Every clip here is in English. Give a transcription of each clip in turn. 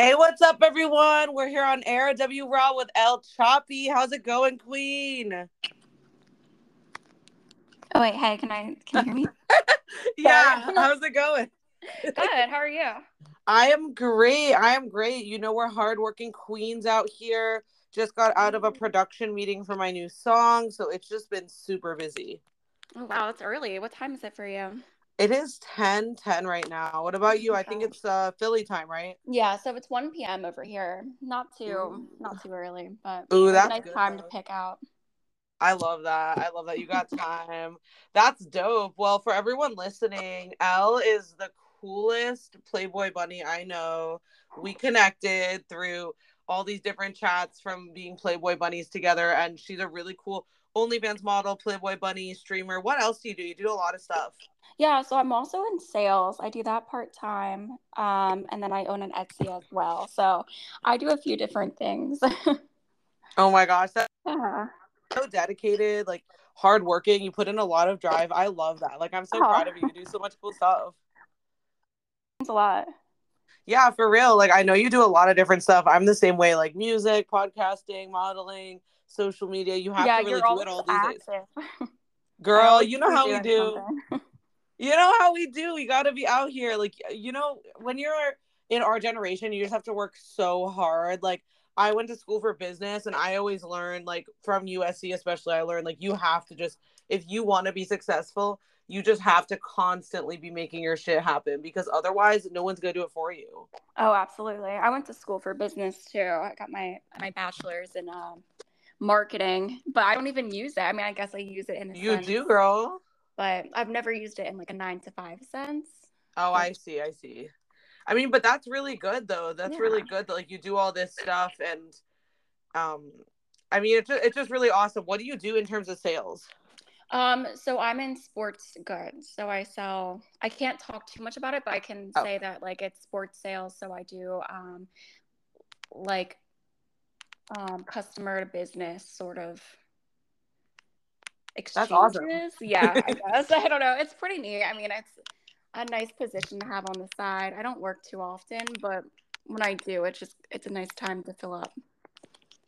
Hey, what's up, everyone? We're here on ARW Raw with Elle Choppy. How's it going, Queen? Oh wait, hey, can I can you hear me? yeah, how's it going? Good. How are you? I am great. I am great. You know, we're hardworking queens out here. Just got out of a mm-hmm. production meeting for my new song, so it's just been super busy. Oh wow, it's early. What time is it for you? It is 10 10 right now. What about you? I think it's uh Philly time, right? Yeah, so it's 1 p.m. over here. Not too Ooh. not too early, but Ooh, that's a nice good, time to pick out. I love that. I love that you got time. That's dope. Well, for everyone listening, Elle is the coolest Playboy bunny I know. We connected through all these different chats from being Playboy bunnies together, and she's a really cool OnlyFans model, Playboy bunny, streamer. What else do you do? You do a lot of stuff. Yeah, so I'm also in sales. I do that part time, um, and then I own an Etsy as well. So I do a few different things. oh my gosh, that's yeah. so dedicated, like hardworking. You put in a lot of drive. I love that. Like I'm so Oh. proud of you. You do so much cool stuff. It's a lot. Yeah, for real. Like I know you do a lot of different stuff. I'm the same way, like music, podcasting, modeling, social media. You have yeah, to really do it all always these days. Girl, you know how we do. You know how we do. We got to be out here. Like, you know, when you're in our generation, you just have to work so hard. Like, I went to school for business and I always learned, like, from USC, especially, I learned, like, you have to just, if you want to be successful, you just have to constantly be making your shit happen because otherwise, no one's going to do it for you. Oh, absolutely. I went to school for business too. I got my my bachelor's in um, marketing, but I don't even use it. I mean, I guess I use it in a You sense, do, girl. but I've never used it in like a nine to five sense. Oh, I see. I see. I mean, but that's really good though. That's Yeah. really good that like you do all this stuff and um I mean it's just, it's just really awesome. What do you do in terms of sales? Um, so I'm in sports goods. So I sell. I can't talk too much about it, but I can Oh. say that like it's sports sales. So I do um, like um, customer to business sort of exchanges. awesome. Yeah, I guess. I don't know. It's pretty neat. I mean, it's a nice position to have on the side. I don't work too often, but when I do, it's just it's a nice time to fill up.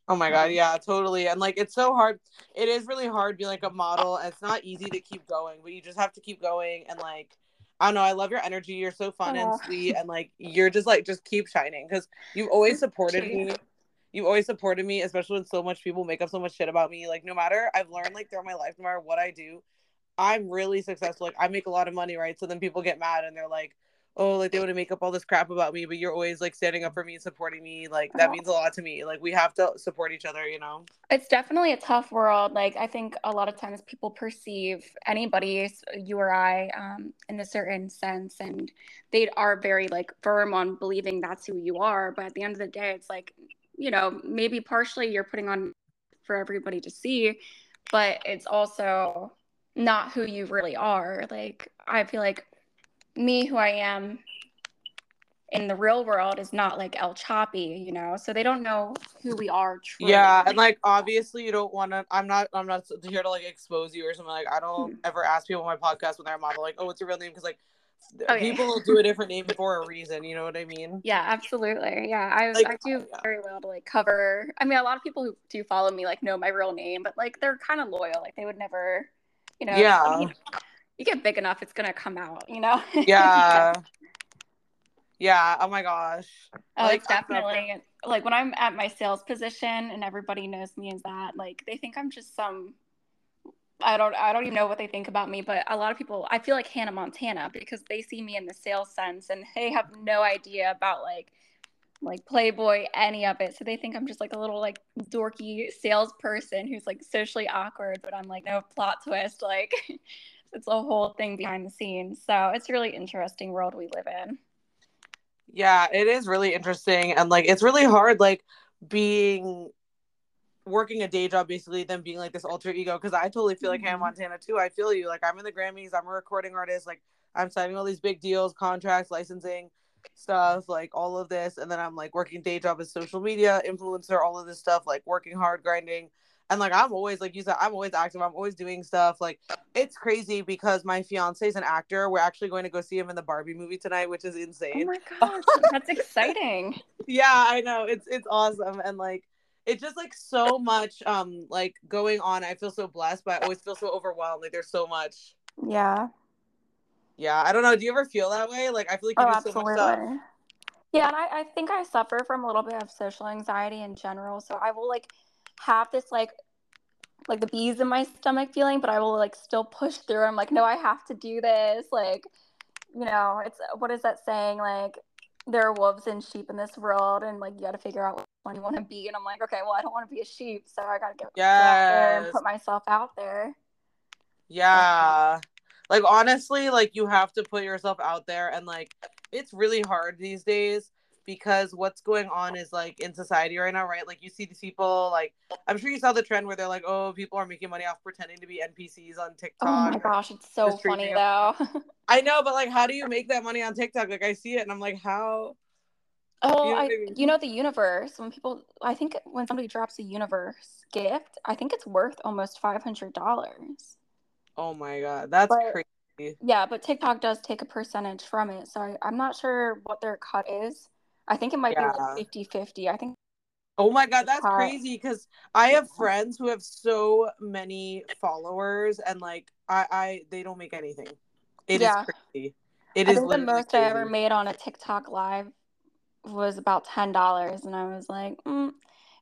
Oh my god, yeah, totally. And like it's so hard. It is really hard being like a model. It's not easy to keep going, but you just have to keep going and like I don't know, I love your energy. You're so fun and sweet and like you're just like just keep shining cuz you've always supported me. You've always supported me, especially when so much people make up so much shit about me. Like no matter I've learned like throughout my life, no matter what I do, I'm really successful. Like I make a lot of money, right? So then people get mad and they're like, "Oh, like they want to make up all this crap about me," but you're always like standing up for me and supporting me. Like that means a lot to me. Like we have to support each other, you know. It's definitely a tough world. Like I think a lot of times people perceive anybody, you or I, um, in a certain sense, and they are very like firm on believing that's who you are. But at the end of the day, it's like, you know, maybe partially you're putting on for everybody to see, but it's also not who you really are. Like I feel like me, who I am in the real world, is not like Elle Choppy, you know. So they don't know who we are. Truly. Yeah, and like obviously you don't want to. I'm not. I'm not here to like expose you or something. Like I don't Hmm. ever ask people on my podcast when they're a model, like, "Oh, what's your real name?" Because like Oh, yeah. people do a different name for a reason. You know what I mean? Yeah, absolutely. Yeah, I, Like, I do oh, yeah. very well to like cover. I mean, a lot of people who do follow me like know my real name, but like they're kind of loyal. Like they would never, you know. Yeah. I mean, you get big enough, it's gonna come out. You know. Yeah. Yeah. Oh my gosh. oh, Like, definitely like when I'm at my sales position and everybody knows me as that. Like they think I'm just some. I don't. I don't even know what they think about me, but a lot of people. I feel like Hannah Montana because they see me in the sales sense and they have no idea about like like Playboy, any of it. So they think I'm just like a little like dorky salesperson who's like socially awkward, but I'm like no plot twist. Like it's a whole thing behind the scenes. So it's really interesting world we live in. Yeah, it is really interesting and like it's really hard like being working a day job basically then being like this alter ego because I totally feel like Hannah Mhm. Montana too. I feel you. Like I'm in the Grammys, I'm a recording artist, like I'm signing all these big deals, contracts, licensing stuff, like all of this, and then I'm like working day job as social media influencer, all of this stuff, like working hard, grinding. And like I'm always like you said, I'm always active. I'm always doing stuff. Like it's crazy because my fiance is an actor. We're actually going to go see him in the Barbie movie tonight, which is insane. Oh my gosh, that's exciting. yeah, I know. It's it's awesome and like it's just like so much um like going on. I feel so blessed, but I always feel so overwhelmed. Like there's so much. Yeah. Yeah, I don't know. Do you ever feel that way? Like I feel like you Oh, do absolutely. so much stuff. Yeah, and I, I think I suffer from a little bit of social anxiety in general. So I will like have this like like the bees in my stomach feeling, but I will like still push through. I'm like, no, I have to do this. Like, you know, it's what is that saying? Like, there are wolves and sheep in this world, and like you got to figure out one you want to be. And I'm like, okay, well, I don't want to be a sheep, so I got to get, there and put myself out there. Yeah. Like honestly, like you have to put yourself out there and like it's really hard these days because what's going on is like in society right now, right? Like you see these people like I'm sure you saw the trend where they're like, "Oh, people are making money off pretending to be NPCs on TikTok." Oh my gosh, it's so funny though. I know, but like how do you make that money on TikTok? Like I see it and I'm like, "How?" Oh, You know I, I mean? you know the universe. When people, I think when somebody drops a universe gift, I think it's worth almost five hundred dollars. Oh my god, that's But- crazy. Yeah, but TikTok does take a percentage from it, so I, I'm not sure what their cut is. I think it might Yeah. be like 50-50. I think. Oh my god, that's Cut. crazy because I have friends who have so many followers and like I I they don't make anything. It is Yeah. crazy. It I is the most I ever made on a TikTok live was about ten dollars, and I was like, mm.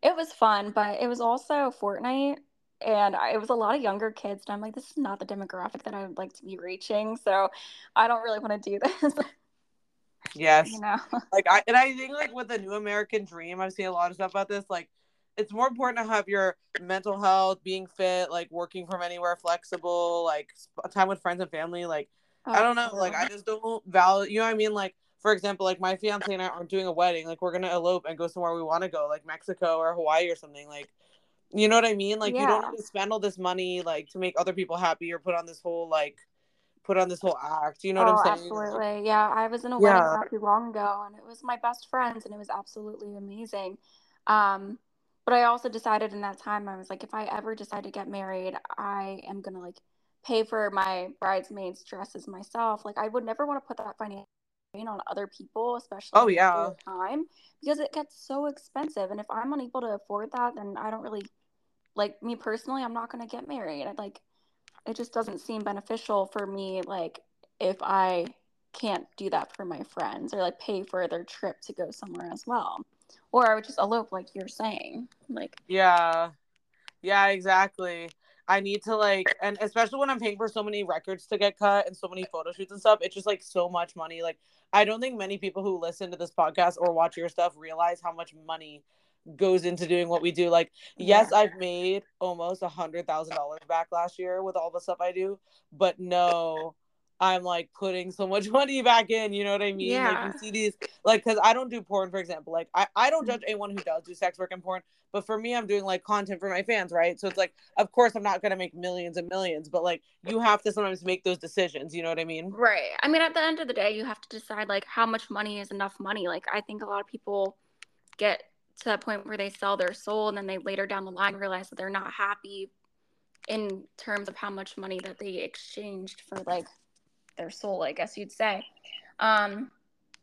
it was fun, but it was also Fortnite, and I, it was a lot of younger kids, and I'm like, this is not the demographic that I would like to be reaching, so I don't really want to do this, Yes. you know? Like I and I think like with the new American dream, I've seen a lot of stuff about this. Like it's more important to have your mental health, being fit, like working from anywhere, flexible, like sp- time with friends and family. Like I don't know, like I just don't value. You know what I mean? Like for example, like my fiance and I aren't doing a wedding. Like we're gonna elope and go somewhere we want to go, like Mexico or Hawaii or something. Like you know what I mean? Like you don't Yeah. need to spend all this money like to make other people happy or put on this whole like put on this whole act. You know what oh, I'm saying? absolutely. Yeah, I was in a Yeah. wedding not too long ago, and it was my best friends, and it was absolutely amazing. Um, but I also decided in that time, I was like, if I ever decide to get married, I am gonna like pay for my bridesmaids' dresses myself. Like, I would never want to put that financial strain on other people, especially Oh, yeah. time, because it gets so expensive. And if I'm unable to afford that, then I don't really like me personally. I'm not gonna get married. I'd like it just doesn't seem beneficial for me like if i can't do that for my friends or like pay for their trip to go somewhere as well or i would just elope like you're saying like Yeah. Yeah, exactly. I need to like and especially when I'm paying for so many records to get cut and so many photo shoots and stuff, it's just like so much money. Like I don't think many people who listen to this podcast or watch your stuff realize how much money goes into doing what we do. Like, yes, I've made almost a hundred thousand dollars back last year with all the stuff I do, but no, I'm like putting so much money back in. You know what I mean? Like Yeah. you see these, like, because I don't do porn, for example. Like, I I don't judge mm-hmm. anyone who does do sex work and porn, but for me, I'm doing like content for my fans, right? So it's like, of course, I'm not gonna make millions and millions, but like, you have to sometimes make those decisions. You know what I mean? right i mean at the end of the day you have to decide like how much money is enough money like i think a lot of people get to that point where they sell their soul and then they later down the line realize that they're not happy in terms of how much money that they exchanged for like their soul i guess you'd say um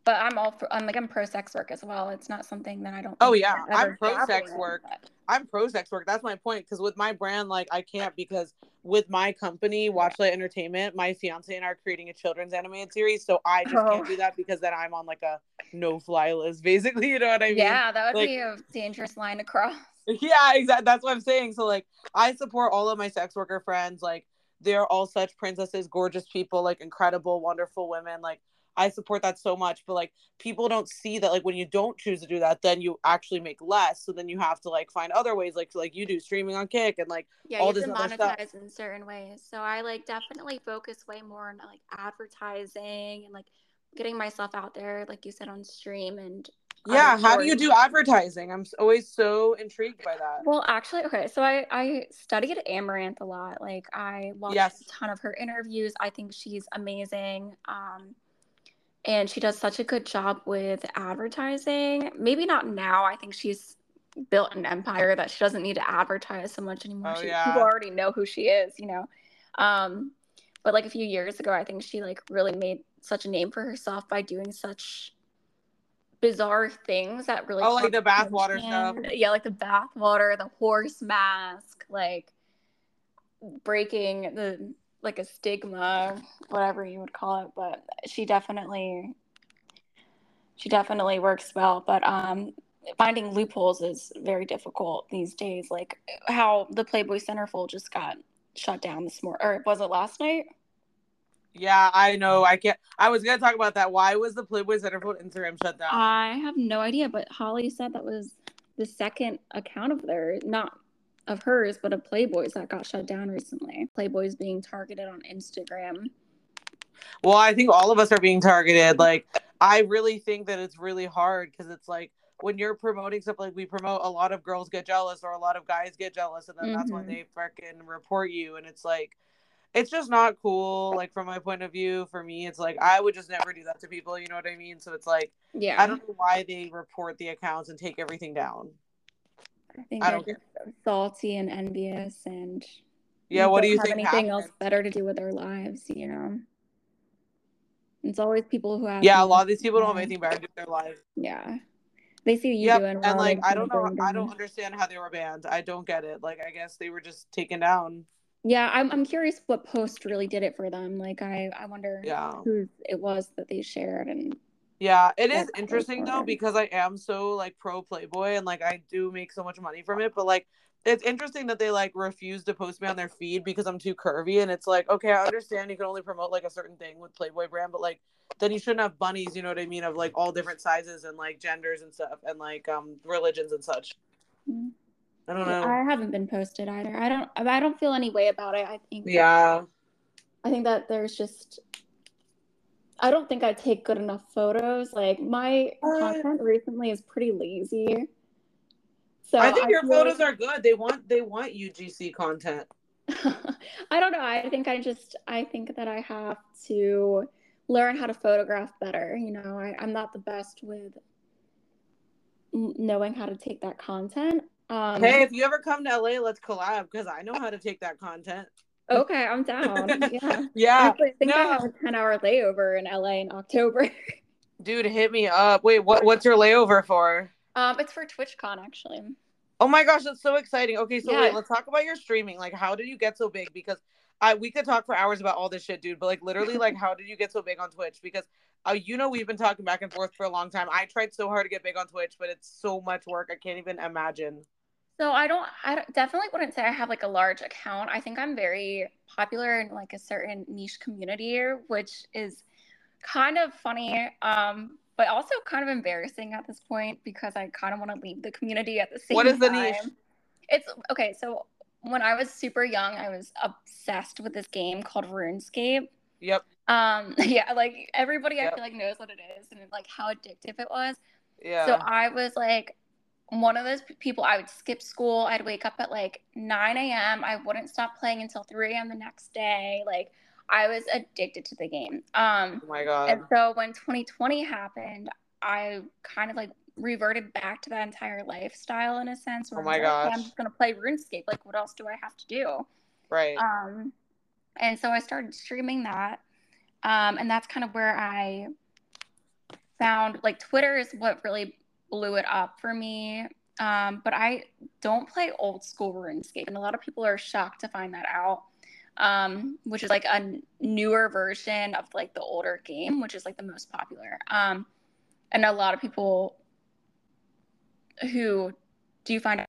but i'm all for i'm like i'm pro sex work as well it's not something that i don't Oh, yeah. I'm pro sex work. but- I'm pro sex work. That's my point. Because with my brand, like I can't because with my company, Watchlight Entertainment, my fiance and I are creating a children's animated series. So I just Oh. can't do that because then I'm on like a no fly list, basically. You know what I mean? yeah that would Like- be a dangerous line to cross Yeah, exactly. That's what I'm saying. So like I support all of my sex worker friends. Like they're all such princesses, gorgeous people, like incredible, wonderful women. Like I support that so much. But like people don't see that like when you don't choose to do that, then you actually make less. So then you have to like find other ways, like like you do streaming on Kick and like yeah all you this other stuff. monetize in certain ways so i like definitely focus way more on like advertising and like getting myself out there like you said on stream and Yeah, other how do you do advertising? I'm always so intrigued by that. Well, actually, okay. So I I studied Amouranth a lot. Like I watched Yes. a ton of her interviews. I think she's amazing. Um, and she does such a good job with advertising. Maybe not now. I think she's built an empire that she doesn't need to advertise so much anymore. Oh, she, yeah. People already know who she is, you know. Um, but like a few years ago, I think she like really made such a name for herself by doing such bizarre things that really Oh, like the bathwater stuff. Yeah, like the bathwater, the horse mask, like breaking the like a stigma, whatever you would call it. But she definitely she definitely works well. But um finding loopholes is very difficult these days. Like how the Playboy Centerfold just got shut down this morning or was it last night? Yeah, I know. I can't. I was gonna talk about that. Why was the Playboy Centerfold Instagram shut down? I have no idea, but Holly said that was the second account of theirs, not of hers, but of Playboy's that got shut down recently. Playboy's being targeted on Instagram. Well, I think all of us are being targeted. Like, I really think that it's really hard because it's like when you're promoting stuff like we promote, a lot of girls get jealous or a lot of guys get jealous, and then that's when Mhm. they freaking report you. And it's like, it's just not cool. Like, from my point of view, for me, it's like I would just never do that to people. You know what I mean? So it's like, Yeah, I don't know why they report the accounts and take everything down. I think I they're don't just salty and envious and Yeah, what do you have think? anything happened? else better to do with their lives, you know? It's always people who have Yeah, a lot of these people don't have anything better to do with their lives. Yeah. They see you Yep, doing and like I don't know, I don't understand how they were banned. I don't get it. Like I guess they were just taken down. Yeah, I'm I'm curious what post really did it for them. Like I I wonder Yeah, who it was that they shared and yeah. It is interesting though because I am so like pro Playboy and like I do make so much money from it. But like it's interesting that they like refuse to post me on their feed because I'm too curvy. And it's like okay, I understand you can only promote like a certain thing with Playboy brand, but like then you shouldn't have bunnies. You know what I mean? Of like all different sizes and like genders and stuff and like um religions and such. Mm. I don't know. I haven't been posted either. I don't I don't feel any way about it. I think Yeah. I think that there's just I don't think I take good enough photos. Like my What? content recently is pretty lazy. So I think your photos like- are good. They want they want UGC content. I don't know. I think I just I think that I have to learn how to photograph better. You know, I, I'm not the best with knowing how to take that content. Um, Hey, if you ever come to LA, let's collab because I know how to take that content. okay, I'm down. Yeah. Yeah, Actually, I think I no. have a 10 hour layover in LA in October. dude, hit me up. Wait, what? What's your layover for? um, it's for TwitchCon actually. Oh my gosh, that's so exciting. Okay, so Yeah. wait, let's talk about your streaming. Like, how did you get so big? Because I we could talk for hours about all this shit, dude. But like, literally, like, how did you get so big on Twitch? Because uh, you know we've been talking back and forth for a long time. I tried so hard to get big on Twitch, but it's so much work. I can't even imagine. So I don't, I don't- definitely wouldn't say I have like a large account. I think I'm very popular in like a certain niche community, which is kind of funny, um, but also kind of embarrassing at this point because I kind of want to leave the community at the same What is the time. niche? It's okay. So when I was super young, I was obsessed with this game called RuneScape. Yep. Um, yeah, like everybody I feel like knows what it is and like how addictive it was. Yeah. So I was like one of those people. I would skip school. I'd wake up at like 9 a.m. I wouldn't stop playing until 3 a.m. the next day. Like I was addicted to the game. Um, oh my god. and so when 2020 happened, I kind of like reverted back to that entire lifestyle in a sense. Where Oh my was like, "Okay, I'm just gonna play RuneScape. Like, what else do I have to do? right. Um, and so I started streaming that. Um, and that's kind of where I found like Twitter is what really blew it up for me. Um, but I don't play old school RuneScape, and a lot of people are shocked to find that out. Um, which is like a newer version of like the older game, which is like the most popular. Um, and a lot of people who do find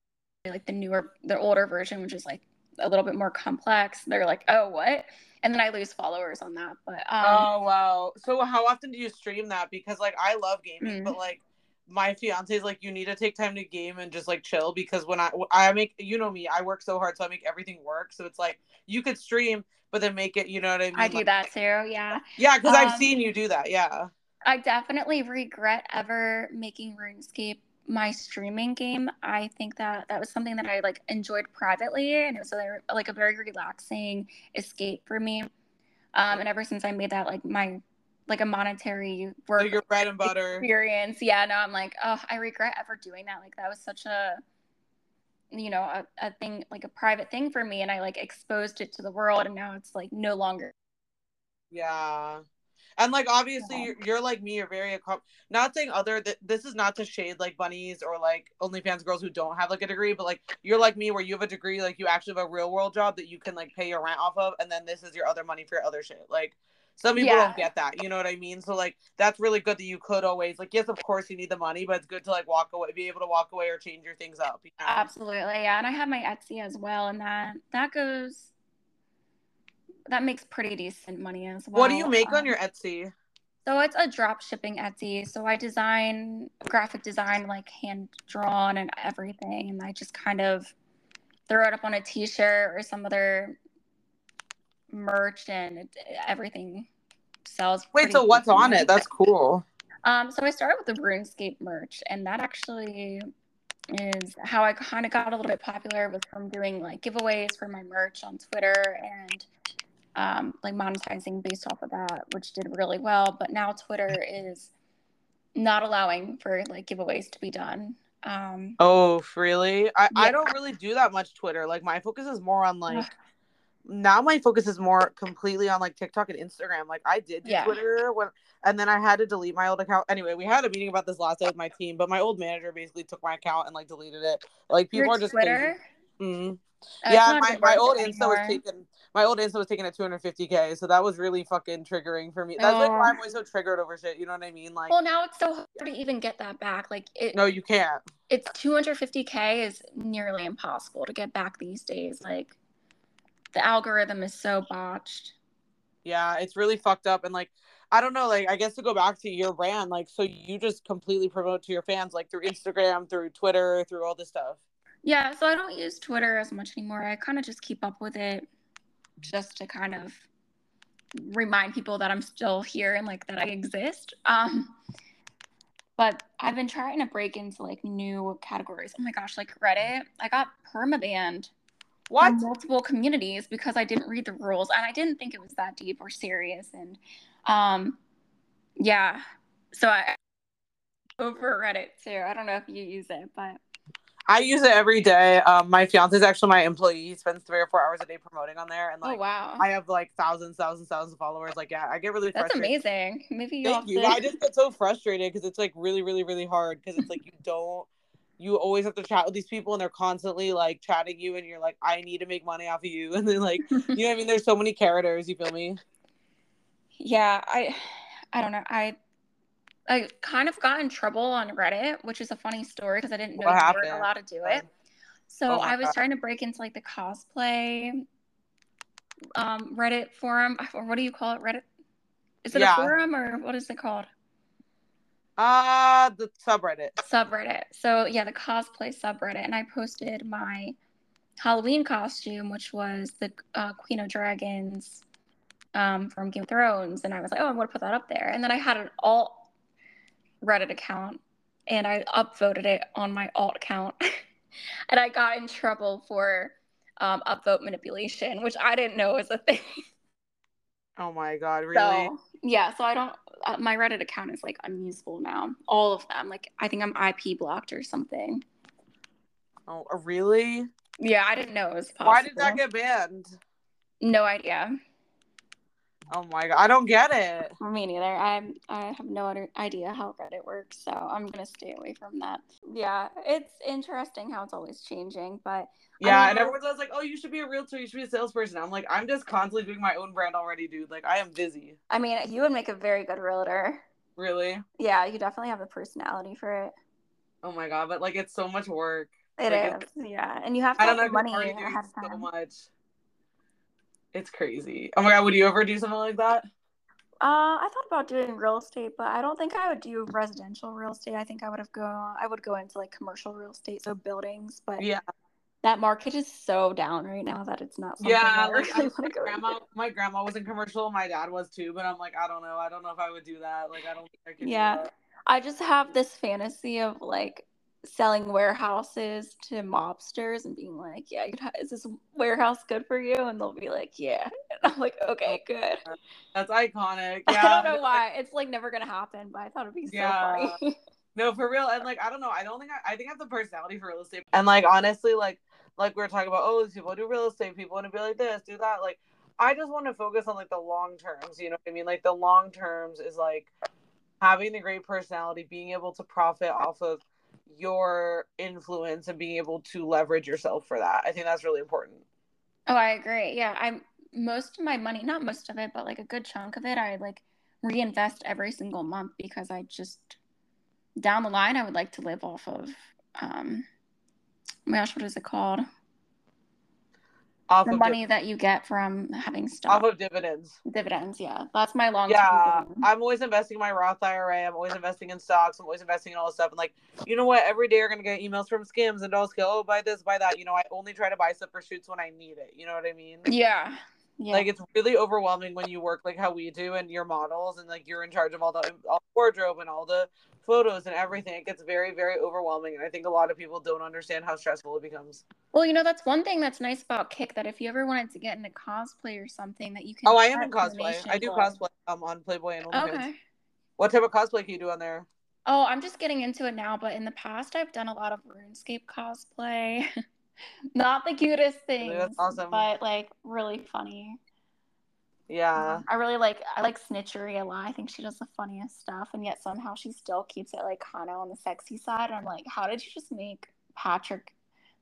like the newer, the older version, which is like a little bit more complex. They're like, oh, what? And then I lose followers on that. But um, oh wow. So how often do you stream that? Because like I love gaming, Mm. but like my fiance is like you need to take time to game and just like chill because when I I make you know me I work so hard so I make everything work so it's like you could stream but then make it you know what I mean I do Like- that too. Yeah. yeah because I've Um, seen you do that yeah I definitely regret ever making RuneScape my streaming game. I think that that was something that I like enjoyed privately, and it was a, like a very relaxing escape for me. Um, and ever since I made that like my like a monetary work like your bread and butter. experience, yeah, no, I'm like, oh, I regret ever doing that. Like that was such a you know a, a thing like a private thing for me and i like exposed it to the world and now it's like no longer yeah And like obviously you're, you're like me, you're very accom- not saying other th- this is not to shade like bunnies or like OnlyFans girls who don't have like a degree, but like you're like me where you have a degree, like you actually have a real world job that you can like pay your rent off of, and then this is your other money for your other shit. Like some people Yeah. don't get that, you know what I mean? So like that's really good that you could always like yes, of course you need the money, but it's good to like walk away, be able to walk away or change your things up. You know? Absolutely, yeah. And I have my Etsy as well, and that that goes that makes pretty decent money as well. what do you make on Um, your Etsy? So it's a drop shipping Etsy. So I design graphic design, like hand drawn and everything, and I just kind of throw it up on a T-shirt or some other merch, and it, everything sells. Wait, so what's on it? That's cool. Um, so I started with the RuneScape merch, and that actually is how I kind of got a little bit popular was from doing like giveaways for my merch on Twitter and um, like monetizing based off of that, which did really well. But now Twitter is not allowing for like giveaways to be done. Um, Oh, really? I, I don't really do that much Twitter. Like my focus is more on like now my focus is more completely on like TikTok and Instagram. Like I did do Yeah. Twitter when and then I had to delete my old account. Anyway, we had a meeting about this last day with my team, but my old manager basically took my account and like deleted it. Like people your are just Twitter. Mhm. uh, yeah, my, my old Insta was taken. My old Insta was taken at 250k, so that was really fucking triggering for me. That's like why. I'm always so triggered over shit. You know what I mean? Like, Well, now it's so hard to even get that back. Like it, no, you can't. it's 250k is nearly impossible to get back these days. Like the algorithm is so botched. Yeah, it's really fucked up. And like, I don't know, like, I guess to go back to your brand, like, so you just completely promote to your fans, like through Instagram, through Twitter, through all this stuff. Yeah, so I don't use Twitter as much anymore. I kind of just keep up with it just to kind of remind people that I'm still here and like that I exist. Um but I've been trying to break into like new categories. Oh my gosh, like Reddit. I got permabanned What? multiple communities because I didn't read the rules and I didn't think it was that deep or serious. And um, yeah, so I over Reddit too. I don't know if you use it, but I use it every day. Um, my fiance is actually my employee. He spends three or four hours a day promoting on there, and oh like, wow, I have like thousands, thousands, thousands of followers. Like, yeah, I get really that's frustrated. amazing. Maybe you Thank you. to. I just get so frustrated because it's like really, really, really hard because it's like you don't. You always have to chat with these people, and they're constantly like chatting you, and you're like, I need to make money off of you, and then like, you know what I mean? There's so many characters. You feel me? yeah, I I don't know. I I kind of got in trouble on Reddit, which is a funny story because I didn't know you weren't allowed to do it. So Oh I was God. trying to break into like the cosplay um Reddit forum or what do you call it? Reddit? Is it Yeah. a forum or what is it called? Uh the subreddit. Subreddit. So yeah, the cosplay subreddit, and I posted my Halloween costume, which was the uh, Queen of Dragons um, from Game of Thrones, and I was like, oh, I'm gonna put that up there, and then I had an alt Reddit account, and I upvoted it on my alt account, and I got in trouble for um, upvote manipulation, which I didn't know was a thing. Oh my god, really? So yeah, so I don't. Uh, my Reddit account is like unusable now. All of them. Like I think I'm IP blocked or something. Oh, really? Yeah, I didn't know it was possible. Why did that get banned? No idea. Oh my god, I don't get it. Me neither. I I have no other idea how Reddit works, so I'm gonna stay away from that. Yeah, it's interesting how it's always changing, but Yeah, mean, and everyone's always like, "Oh, you should be a realtor. You should be a salesperson." I'm like, I'm just constantly doing my own brand already, dude. Like, I am busy. I mean, you would make a very good realtor. Really? Yeah, you definitely have the personality for it. Oh my god, but like, it's so much work. It Like, is, yeah, and you have to I have don't know. money ahead so much. It's crazy. Oh my god, would you ever do something like that? Uh, I thought about doing real estate, but I don't think I would do residential real estate. I think I would have go. I would go into like commercial real estate, so buildings. But Yeah, that market is so down right now that it's not yeah. Like, really go grandma, into. my grandma was in commercial. My dad was too, but I'm like, I don't know. I don't know if I would do that. Like, I don't think I could. Yeah. Do that. I just have this fantasy of like selling warehouses to mobsters and being like, "Yeah, is this warehouse good for you?" And they'll be like, "Yeah." And I'm like, "Okay, oh, good." That's iconic. Yeah. I don't know why. It's like never gonna happen, but I thought it'd be so Yeah. funny. No, for real. And like, I don't know. I don't think I, I think I have the personality for real estate. And like, honestly, like, like we are talking about, oh, these people do real estate. People want to be like this, do that. Like, I just want to focus on like the long terms. You know what I mean? Like the long terms is like having the great personality, being able to profit off of your influence and being able to leverage yourself for that. I think that's really important. Oh, I agree. Yeah, I'm most of my money, not most of it, but like a good chunk of it, I like reinvest every single month because I just down the line I would like to live off of um my gosh, what is it called? Off the of money that you get from having stock. off of dividends. dividends, yeah. That's my long Yeah, I'm always investing in my Roth IRA. I'm always investing in stocks. I'm always investing in all this stuff. And like, you know what? Every day you're gonna get emails from Skims and Dolls oh, buy this, buy that. You know, I only try to buy stuff for shoots when I need it. You know what I mean? Yeah. Yeah. Like it's really overwhelming when you work like how we do and you're models and like you're in charge of all the all the wardrobe and all the photos and everything. It gets very, very overwhelming. And I think a lot of people don't understand how stressful it becomes. well, you know, that's one thing that's nice about Kick that if you ever wanted to get into cosplay or something that you can Oh, I am in cosplay. I do cosplay um on Playboy and OnlyFans. Okay. What type of cosplay can you do on there? Oh, I'm just getting into it now, but in the past I've done a lot of RuneScape cosplay. Not the cutest that's awesome. but like really funny. Yeah. I really like I like Snitchery a lot. I think she does the funniest stuff, and yet somehow she still keeps it like kind of on the sexy side. And I'm like, how did you just make Patrick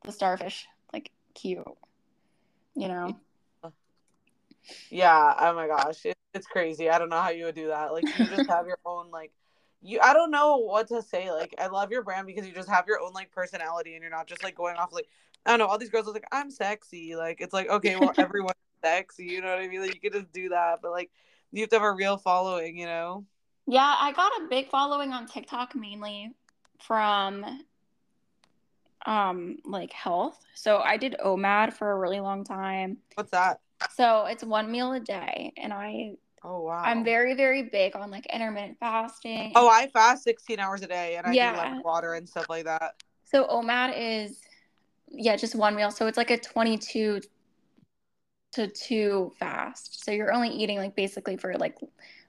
the starfish like cute? You know? Yeah. Oh my gosh. It, it's crazy. I don't know how you would do that. Like you just have your own like you I don't know what to say. Like I love your brand because you just have your own like personality and you're not just like going off like I don't know, all these girls are like, I'm sexy. Like it's like, okay, well everyone's sexy, you know what I mean? Like you could just do that, but like you have to have a real following, you know? Yeah, I got a big following on TikTok mainly from um like health. So I did OMAD for a really long time. What's that? So it's one meal a day, and I Oh wow. I'm very very big on like intermittent fasting. Oh, I fast 16 hours a day and I do Yeah. lemon water and stuff like that. So OMAD is yeah, just one meal. So it's like a 22 to 2 fast. So you're only eating like basically for like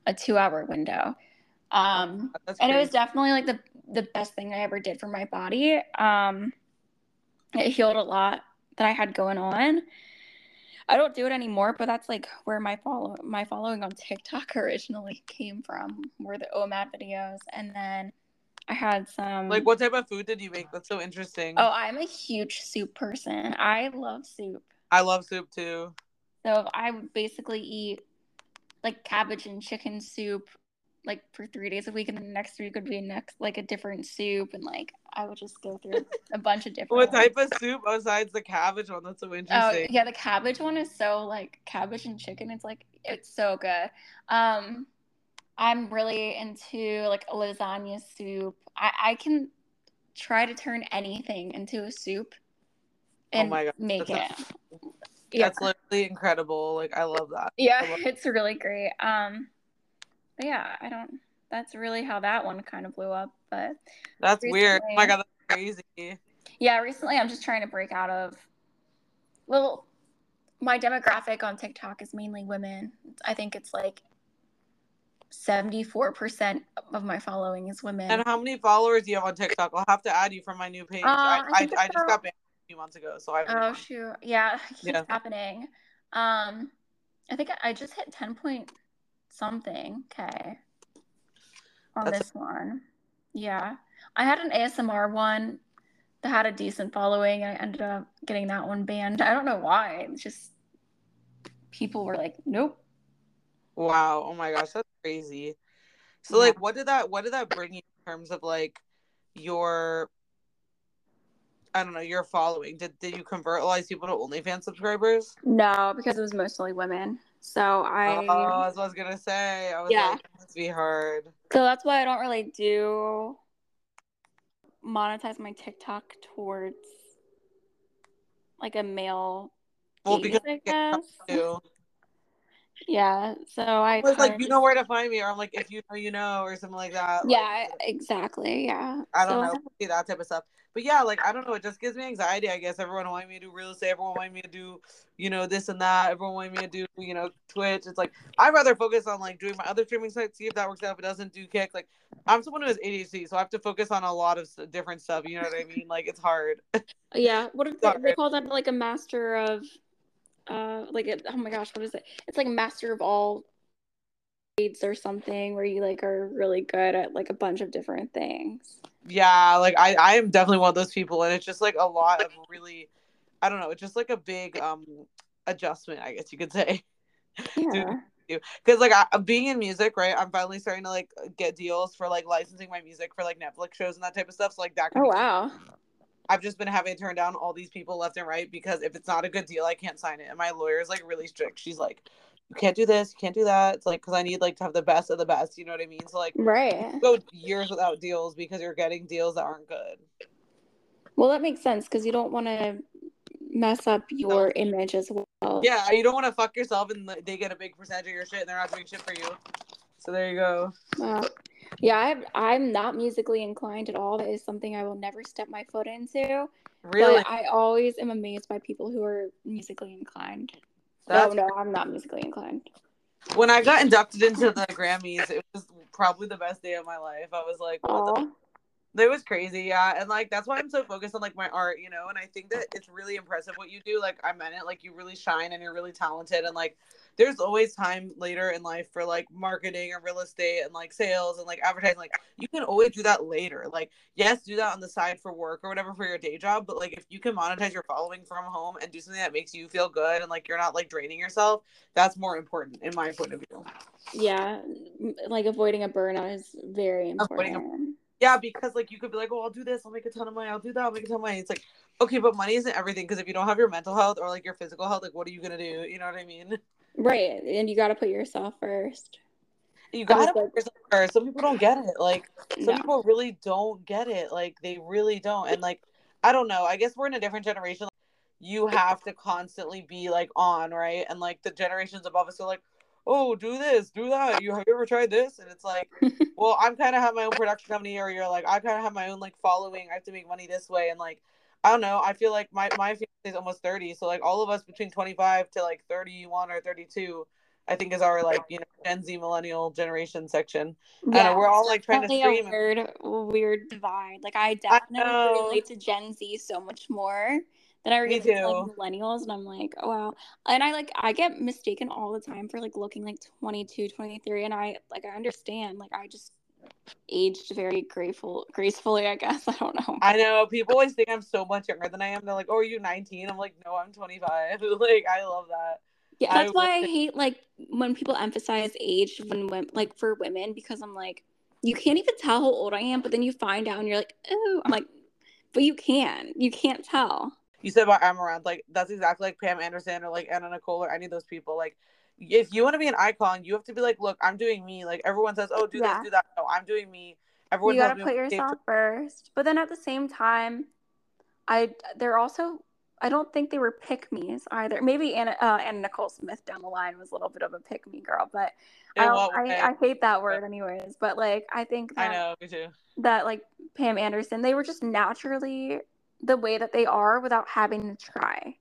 a 2-hour window. Um That's and it was definitely like the the best thing I ever did for my body. Um it healed a lot that I had going on. I don't do it anymore, but that's like where my follow my following on TikTok originally came from, were the OMAD videos, and then I had some Like what type of food did you make? That's so interesting. Oh, I'm a huge soup person. I love soup. I love soup too. So I would basically eat like cabbage and chicken soup like for three days a week, and the next week would be next like a different soup, and like I would just go through a bunch of different. What ones. type of soup besides the cabbage one? That's so interesting. Oh yeah, the cabbage one is so like cabbage and chicken. It's like it's so good. Um, I'm really into like a lasagna soup. I I can try to turn anything into a soup and Oh my God, make it. That's Yeah, That's literally incredible. Like I love that. yeah, love- it's really great. Um, yeah, I don't. That's really how that one kind of blew up. But That's weird. Oh my god, that's crazy. yeah, recently I'm just trying to break out of. Well, my demographic on TikTok is mainly women. I think it's like 74% of my following is women. And how many followers do you have on TikTok? I'll have to add you from my new page. Uh, I, I I, I, just got banned few months ago, so I oh shoot. Yeah, it keeps Yeah. happening. Um I think I just hit 10 point something Okay. on That's- this one. Yeah. I had an ASMR one that had a decent following and I ended up getting that one banned. I don't know why. It's just people were like, "Nope." Wow. Oh my gosh, that's crazy. So Yeah. like what did that what did that bring you in terms of like your I don't know, your following? Did did you convert a lot of people to OnlyFans subscribers? No, because it was mostly women. So I Oh, that's what I was gonna say. I was Yeah. like, it must be hard. So that's why I don't really do monetize my TikTok towards like a male Well, because I guess. too. Yeah. So I It was like you know where to find me, or I'm like if you know you know, or something like that. Like, Yeah, exactly. Yeah. I don't So- know, see that type of stuff. But yeah, like I don't know, it just gives me anxiety. I guess everyone wanted me to do real estate, everyone wanted me to do, you know, this and that. Everyone wanted me to do, you know, Twitch. It's like I'd rather focus on like doing my other streaming sites, see if that works out. If it doesn't, do Kick. Like I'm someone who has ADHD, so I have to focus on a lot of different stuff. You know what I mean? Like it's hard. Yeah. What did they, they call that like a master of uh like it, oh my gosh, what is it? It's like master of all trades or something where you like are really good at like a bunch of different things. Yeah, like I I am definitely one of those people, and it's just like a lot of really, I don't know, it's just like a big um adjustment, I guess you could say. Yeah. because like I, being in music right i'm finally starting to like get deals for like licensing my music for like netflix shows and that type of stuff so like that oh wow i've just been having to turn down all these people left and right because if it's not a good deal i can't sign it. And my lawyer is like really strict. She's like you can't do this you can't do that. It's like because i need like to have the best of the best you know what i mean? So like right. go years without deals because you're getting deals that aren't good. Well that makes sense because you don't want to mess up your image as well. Yeah, you don't want to fuck yourself and they get a big percentage of your shit and they're not doing shit for you. So there you go. Yeah, I'm I'm not musically inclined at all. That is something I will never step my foot into. Really? But I always am amazed by people who are musically inclined. Oh, that's... Oh no, I'm not musically inclined. When I got inducted into the Grammys, it was probably the best day of my life. I was like, it was crazy, yeah. And like that's why I'm so focused on like my art, you know, and I think that it's really impressive what you do. Like I meant it, like you really shine and you're really talented and like there's always time later in life for like marketing or real estate and like sales and like advertising. Like you can always do that later. Like, yes, do that on the side for work or whatever for your day job. But like if you can monetize your following from home and do something that makes you feel good and like you're not like draining yourself, that's more important in my point of view. Yeah. Like avoiding a burnout is very important. Yeah, because like you could be like, oh, I'll do this, I'll make a ton of money, I'll do that, I'll make a ton of money. It's like, okay, but money isn't everything because if you don't have your mental health or like your physical health, like what are you gonna do? You know what I mean? Right, and you got to put yourself first. You got to put yourself first. Some people don't get it. Like some no. people really don't get it. Like they really don't. And like I don't know. I guess we're in a different generation. You have to constantly be like on, right? And like the generations above us are like, oh, do this, do that. You have you ever tried this? And it's like, well, I'm kind of have my own production company, or you're like, I kind of have my own like following. I have to make money this way, and like, I don't know. I feel like my my family is almost thirty, so like all of us between twenty five to like thirty one or thirty two. I think is our like you know Gen Z millennial generation section. Yeah, and we're all like trying to stream. A weird, weird divide. Like I definitely I relate to Gen Z so much more then I read like millennials and I'm like, oh wow. And I like I get mistaken all the time for like looking like 22, 23 and I like I understand. Like I just aged very grateful gracefully, I guess. I don't know. I know. People always think I'm so much younger than I am. They're like, "Oh, are you 19?" I'm like, "No, I'm 25." like I love that. Yeah, that's I why I hate like when people emphasize age when, when like for women because I'm like, you can't even tell how old I am, but then you find out and you're like, "Oh," I'm like, but you can. You can't tell you said about Amouranth, like that's exactly like Pam Anderson or like Anna Nicole or any of those people. Like, if you want to be an icon, you have to be like, look, I'm doing me. Like everyone says, oh, do yeah. this, do that. No, I'm doing me. Everyone you gotta put yourself first. But then at the same time, I they're also I don't think they were pick me's either. Maybe Anna uh, Anna Nicole Smith down the line was a little bit of a pick me girl, but I, I, I hate that word anyways. But like I think that, I know me too. That like Pam Anderson, they were just naturally the way that they are without having to try.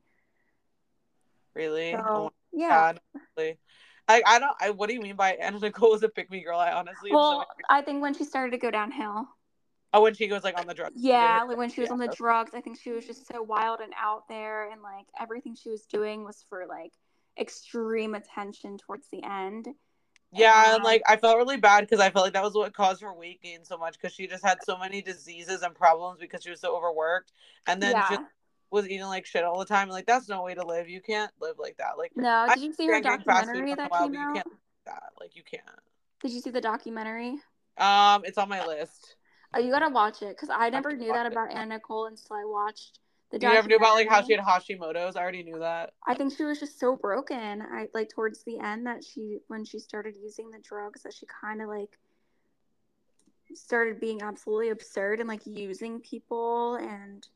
Really? So, yeah. Really. I, I don't I what do you mean by Anna Nicole was a pick me girl? I honestly Well, so I think when she started to go downhill. Oh, when she goes like on the drugs. Yeah, like when she was yeah. on the drugs, I think she was just so wild and out there and like everything she was doing was for like extreme attention towards the end. Yeah, and like I felt really bad because I felt like that was what caused her weight gain so much because she just had so many diseases and problems because she was so overworked, and then yeah. just was eating like shit all the time. Like that's no way to live. You can't live like that. Like no, did you see her documentary that while, came out? You can't that. Like you can't. Did you see the documentary? Um, it's on my list. Oh, you gotta watch it because I never I knew that about Anna Nicole until I watched the you never knew about like how she had Hashimoto's. I already knew that. I think she was just so broken. I like towards the end that she when she started using the drugs that she kind of like started being absolutely absurd and like using people and.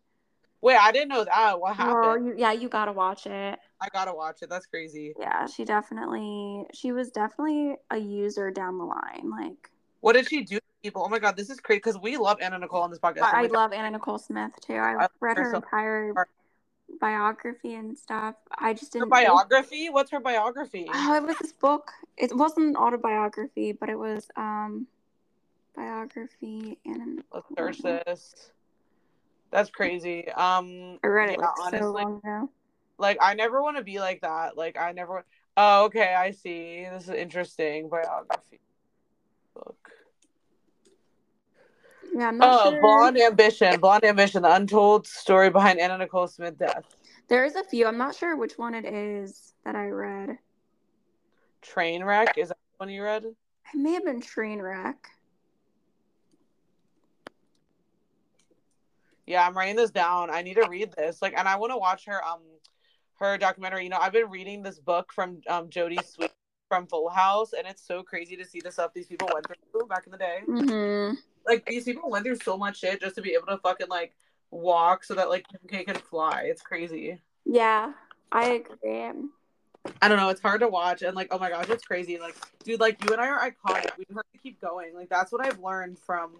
Wait, I didn't know that. What happened? Well, you, yeah, you gotta watch it. I gotta watch it. That's crazy. Yeah, she definitely she was definitely a user down the line. Like, what did she do to people. Oh my god, this is crazy because we love Anna Nicole on this podcast. I, I love Anna Nicole Smith too. I, I read her so entire biography and stuff. I just didn't. Her biography? Think... What's her biography? Oh, it was this book. It wasn't an autobiography, but it was um biography and. Let's search this. That's crazy. Um, I read it yeah, like honestly, so long. Like I never want to be like that. Like I never. Oh, okay. I see. This is interesting biography book. Yeah, I'm not Oh, sure. Blonde Ambition. Blonde Ambition. The untold story behind Anna Nicole Smith death. There is a few. I'm not sure which one it is that I read. Trainwreck. Is that the one you read? It may have been Trainwreck. Yeah, I'm writing this down. I need to read this. Like, and I want to watch her um her documentary. You know, I've been reading this book from um Jodie Sweetin from Full House, and it's so crazy to see the stuff these people went through back in the day. Mm-hmm. Like these people went through so much shit just to be able to fucking like walk so that like Kim K can fly. It's crazy. Yeah, I agree. I don't know. It's hard to watch, and like, oh my gosh, it's crazy. Like, dude, like you and I are iconic. We have to keep going. Like that's what I've learned from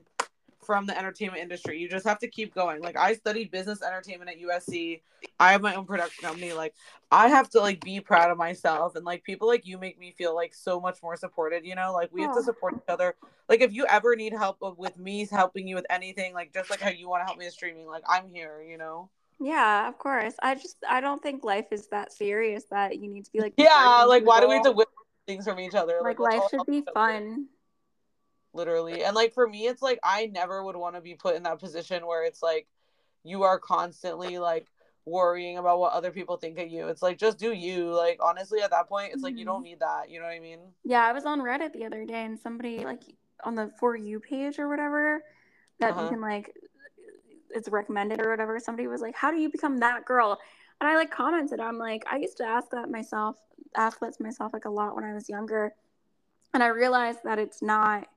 from the entertainment industry. You just have to keep going. Like I studied business entertainment at USC. I have my own production company. Like I have to like be proud of myself and like people like you make me feel like so much more supported, you know? Like we have to support each other. Like if you ever need help with me helping you with anything, like just like how you want to help me with streaming, like I'm here, you know? Yeah, of course. I just I don't think life is that serious that you need to be like Yeah, like why do we have to win things from each other? like let's life should be fun. Literally and like for me it's like i never would want to be put in that position where it's like you are constantly like worrying about what other people think of you it's like just do you like honestly at that point it's like you don't need that you know what i mean Yeah, I was on Reddit the other day and somebody like on the for you page or whatever that you Uh-huh. can like it's recommended or whatever. Somebody was like, "How do you become that girl?" And I like commented. I'm like, I used to ask that myself, ask that to myself like a lot when I was younger, and I realized that it's not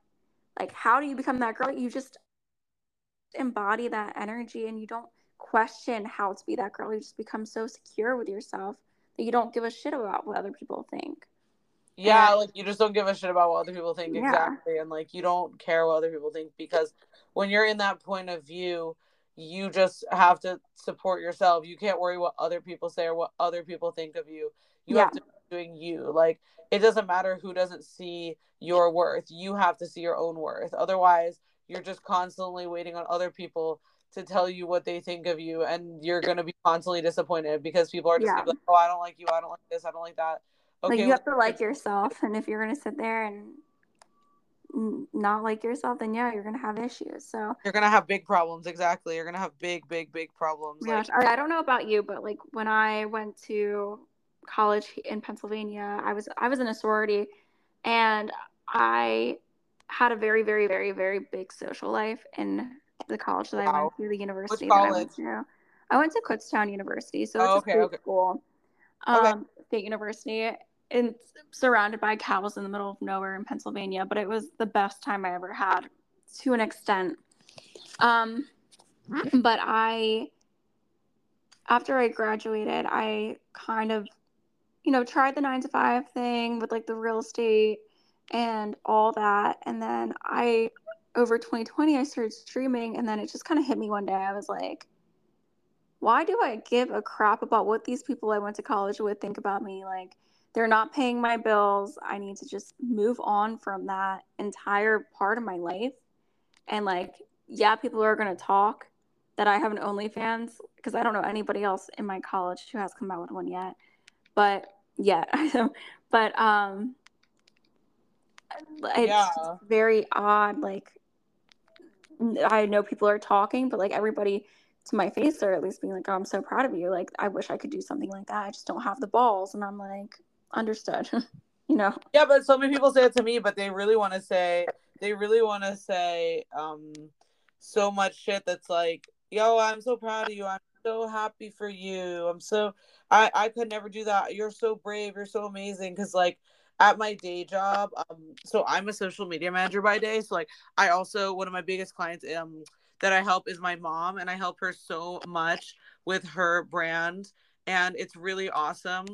like how do you become that girl. You just embody that energy and you don't question how to be that girl. You just become so secure with yourself that you don't give a shit about what other people think. yeah And- like you just don't give a shit about what other people think Yeah. exactly and like you don't care what other people think because when you're in that point of view you just have to support yourself you can't worry what other people say or what other people think of you you have Yeah. to be doing you. Like it doesn't matter who doesn't see your worth. You have to see your own worth. Otherwise you're just constantly waiting on other people to tell you what they think of you and you're going to be constantly disappointed because people are just Yeah. gonna be like oh i don't like you. I don't like this. I don't like that. Like you have to like yourself and if you're going to sit there and not like yourself then yeah you're to have issues. So you're gonna have big problems exactly. You're gonna have big big big problems oh gosh, like I, I don't know about you but like when i went to college in pennsylvania i was i was in a sorority and i had a very very very very big social life in the college that i went to the university that i went to i went to kutztown university so it's Oh, a okay, state okay. school Okay. um state university it's surrounded by cows in the middle of nowhere in Pennsylvania, but it was the best time I ever had to an extent. Um, but I, after I graduated, I kind of, you know, tried the nine to five thing with like the real estate and all that. And then I, over 2020, I started streaming, and then it just kind of hit me one day. I was like, why do I give a crap about what these people I went to college with think about me? Like, they're not paying my bills. I need to just move on from that entire part of my life. And like, yeah, people are going to talk that I have an OnlyFans because I don't know anybody else in my college who has come out with one yet. But yeah, but um, it's Yeah. very odd. Like, I know people are talking, but like everybody to my face are at least being like, "Oh, I'm so proud of you." Like, I wish I could do something like that. I just don't have the balls, and I'm like, understood. you know? Yeah, but so many people say it to me, but they really want to say they really want to say um so much shit that's like, "Yo, I'm so proud of you. I'm so happy for you. I'm so I I could never do that. You're so brave. You're so amazing." Because like at my day job, um, so I'm a social media manager by day. So like I also one of my biggest clients um that I help is my mom, and I help her so much with her brand, and it's really awesome.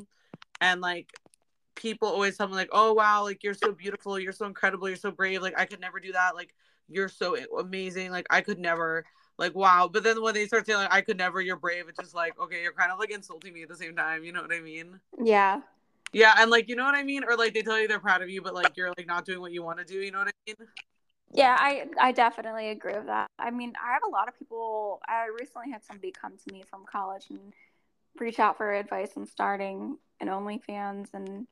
And like people always tell me like, "Oh wow, like you're so beautiful, you're so incredible, you're so brave. Like I could never do that. Like you're so amazing. Like I could never." Like wow, but then when they start saying like I could never, you're brave. It's just like okay, you're kind of like insulting me at the same time. You know what I mean? Yeah. Yeah, and like you know what I mean, or like they tell you they're proud of you, but like you're like not doing what you want to do. You know what I mean? Yeah, I I definitely agree with that. I mean, I have a lot of people. I recently had somebody come to me from college and reach out for advice on starting an OnlyFans, and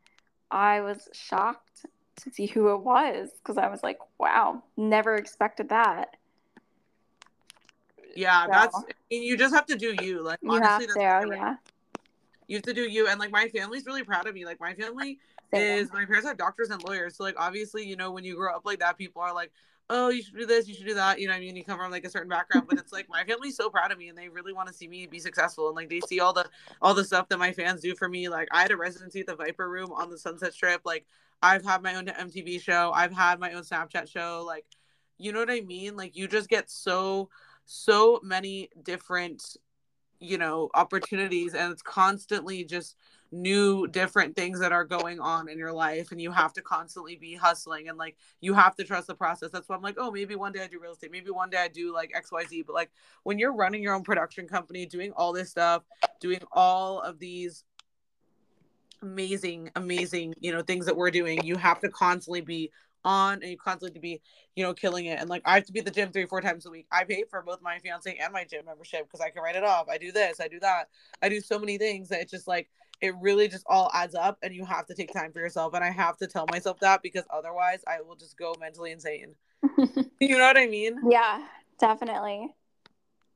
I was shocked to see who it was because I was like, wow, never expected that. Yeah, so, that's you just have to do you. Like you honestly, have to, yeah. You have to do you, and like my family's really proud of me. Like my family Same. is my parents are doctors and lawyers, so like obviously, you know, when you grow up like that, people are like, oh, you should do this, you should do that. You know, I mean, you come from like a certain background, but it's like my family's so proud of me, and they really want to see me be successful, and like they see all the all the stuff that my fans do for me. Like I had a residency at the Viper Room on the Sunset Strip. Like I've had my own MTV show, I've had my own Snapchat show. Like, you know what I mean? Like you just get so so many different you know opportunities and it's constantly just new different things that are going on in your life and you have to constantly be hustling and like you have to trust the process. That's why i'm like oh maybe one day i do real estate maybe one day i do like xyz but like when you're running your own production company doing all this stuff doing all of these amazing amazing you know things that we're doing you have to constantly be on and you constantly be, you know, killing it. And like I have to be at the gym three, four times a week. I pay for both my fiance and my gym membership because I can write it off. I do this, I do that. I do so many things that it's just like it really just all adds up and you have to take time for yourself. And I have to tell myself that because otherwise I will just go mentally insane. you know what I mean? Yeah, definitely.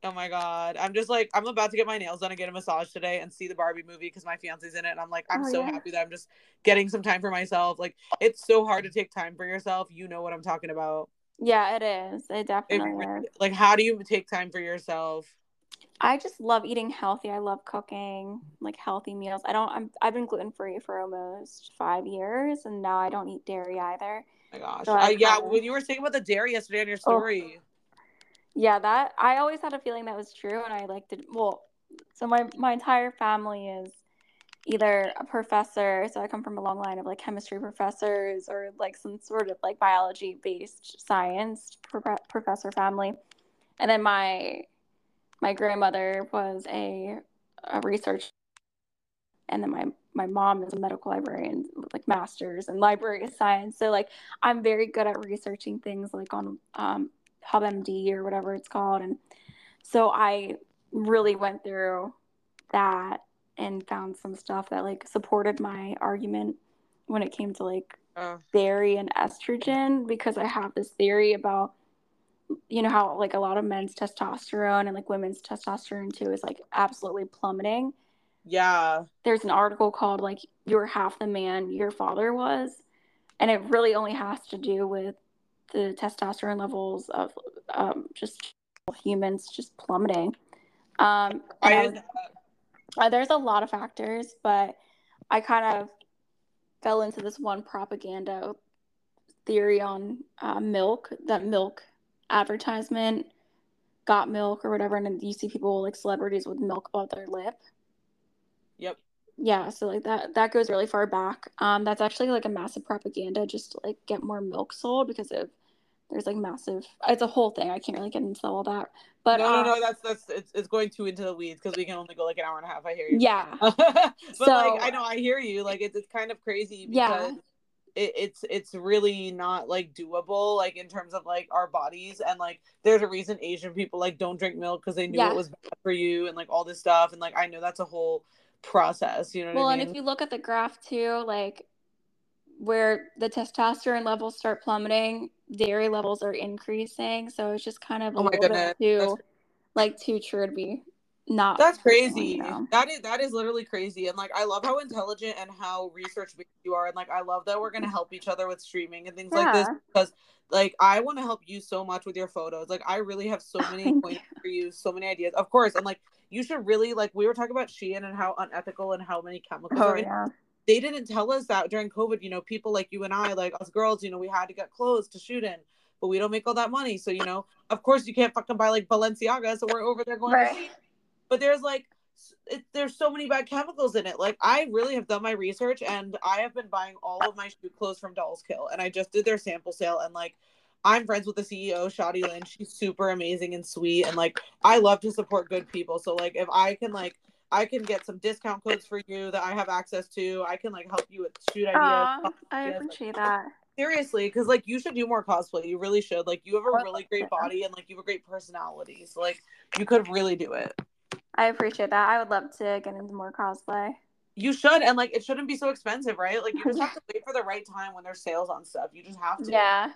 Oh my god. I'm just like I'm about to get my nails done and get a massage today and see the Barbie movie because my fiance's in it and I'm like I'm oh, so yeah. happy that I'm just getting some time for myself. Like it's so hard to take time for yourself. You know what I'm talking about. Yeah, it is. It definitely it, is. Like how do you take time for yourself? I just love eating healthy. I love cooking like healthy meals. I don't I'm I've been gluten free for almost 5 years and now I don't eat dairy either. Oh my gosh. So uh, yeah, when you were saying about the dairy yesterday on your oh. story. Oh yeah, that I always had a feeling that was true, and I liked it. Well, so my my entire family is either a professor, so I come from a long line of like chemistry professors or like some sort of like biology based science pro- professor family, and then my my grandmother was a a research, and then my my mom is a medical librarian like masters in library science. So like I'm very good at researching things like on um, WebMD or whatever it's called. And so I really went through that and found some stuff that like supported my argument when it came to like uh. dairy and estrogen because I have this theory about you know how like a lot of men's testosterone and like women's testosterone too is like absolutely plummeting. Yeah. There's an article called like you're half the man your father was and it really only has to do with the testosterone levels of um, just humans just plummeting. Um, I, was, uh, there's a lot of factors, but I kind of fell into this one propaganda theory on uh, milk that milk advertisement got milk or whatever, and you see people like celebrities with milk above their lip. Yep. Yeah, so like that that goes really far back. Um, that's actually like a massive propaganda just to like get more milk sold because of there's like massive it's a whole thing i can't really get into all that but no no no um, that's that's it's, it's going too into the weeds because we can only go like an hour and a half i hear you yeah but so, like i know i hear you like it's, it's kind of crazy because yeah. It, it's it's really not like doable like in terms of like our bodies and like there's a reason asian people like don't drink milk because they knew yeah. it was bad for you and like all this stuff and like i know that's a whole process you know well I mean? and if you look at the graph too like where the testosterone levels start plummeting, dairy levels are increasing. So it's just kind of oh a oh little goodness. bit too that's... like too true to be not that's crazy. that is that is literally crazy. And like i love how intelligent and how research you are. And like i love that we're gonna help each other with streaming and things yeah. like this because like i want to help you so much with your photos. Like i really have so many points for you so many ideas. Of course. And like you should really like we were talking about shein and how unethical and how many chemicals oh, are in yeah they didn't tell us that during COVID. You know, people like you and I, like us girls, you know, we had to get clothes to shoot in, but we don't make all that money. So, you know, of course you can't fucking buy like Balenciaga. So we're over there going, right. but there's like, it, there's so many bad chemicals in it. Like I really have done my research and I have been buying all of my shoot clothes from Dolls Kill and I just did their sample sale and like I'm friends with the CEO, Shoddy Lynn. She's super amazing and sweet and like I love to support good people. So like if I can like I can get some discount codes for you that I have access to. I can like help you with shoot ideas. Aww, I appreciate that. Seriously, because like you should do more cosplay. You really should. Like you have a really great body and like you have a great personality. So like you could really do it. I appreciate that. I would love to get into more cosplay. You should, and like it shouldn't be so expensive, right? Like you just have to wait for the right time when there's sales on stuff. You just have to. Yeah.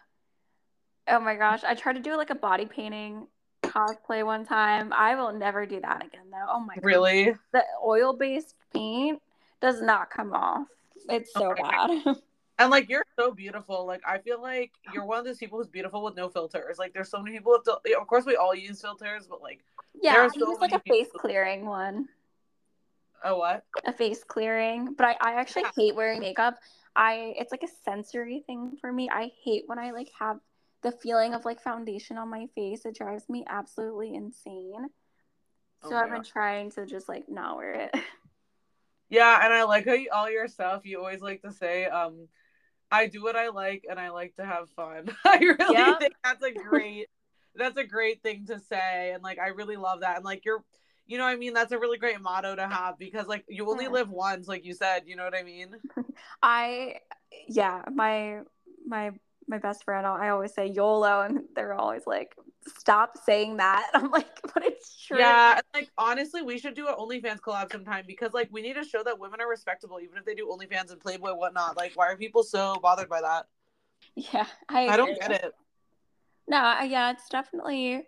Oh my gosh, I tried to do like a body painting cosplay one time. I will never do that again though. Oh my god. Really? The oil based paint does not come off. It's so Okay. bad. And like you're so beautiful. Like I feel like you're one of those people who's beautiful with no filters. Like there's so many people. Fil- of course, we all use filters, but like, yeah, There I are so use like a face clearing one. oh what? A face clearing. But I, I actually Yeah. hate wearing makeup. I it's like a sensory thing for me. I hate when I like have the feeling of like foundation on my face. It drives me absolutely insane. Oh So my I've been trying to just like not wear it. Yeah, and I like how you, all your stuff. You always like to say, um, "I do what I like, and I like to have fun." I really Yep. think that's a great, that's a great thing to say, and like I really love that. And like you're, you know, what I mean, that's a really great motto to have because like you only Yeah. live once, like you said. You know what I mean? I yeah, my my my best friend, I always say YOLO, and they're always like, "Stop saying that." I'm like, but it's true. Yeah, like honestly, we should do an OnlyFans collab sometime because like we need to show that women are respectable, even if they do OnlyFans and Playboy whatnot. Like, why are people so bothered by that? yeah. I, I don't get it. No, yeah, it's definitely